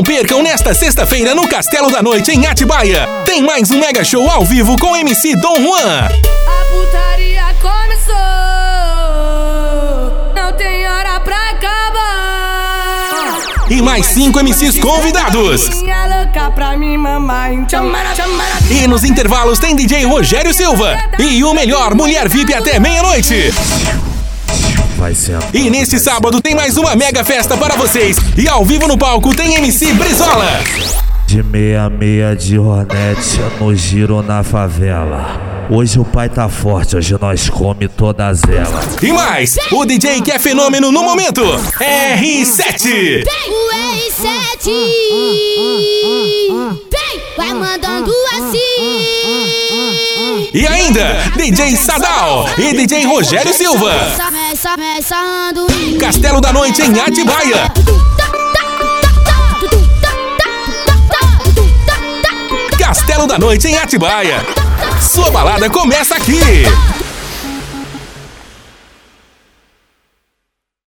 Não percam nesta sexta-feira no Castelo da Noite em Atibaia. Tem mais um mega show ao vivo com MC Dom Juan. A putaria começou, não tem hora pra acabar. E mais cinco MCs convidados. E nos intervalos tem DJ Rogério Silva. E o melhor Mulher VIP até meia-noite. Vai ser. E neste sábado tem mais uma mega festa para vocês. E ao vivo no palco tem MC Brizola. De meia meia de Hornet no giro na favela. Hoje o pai tá forte, hoje nós come todas elas. E mais, o DJ que é fenômeno no momento, R7. O R7 Vem, vai mandando assim E ainda, DJ Sadal e DJ Rogério Silva. Castelo da Noite em Atibaia. Castelo da Noite em Atibaia. Sua balada começa aqui.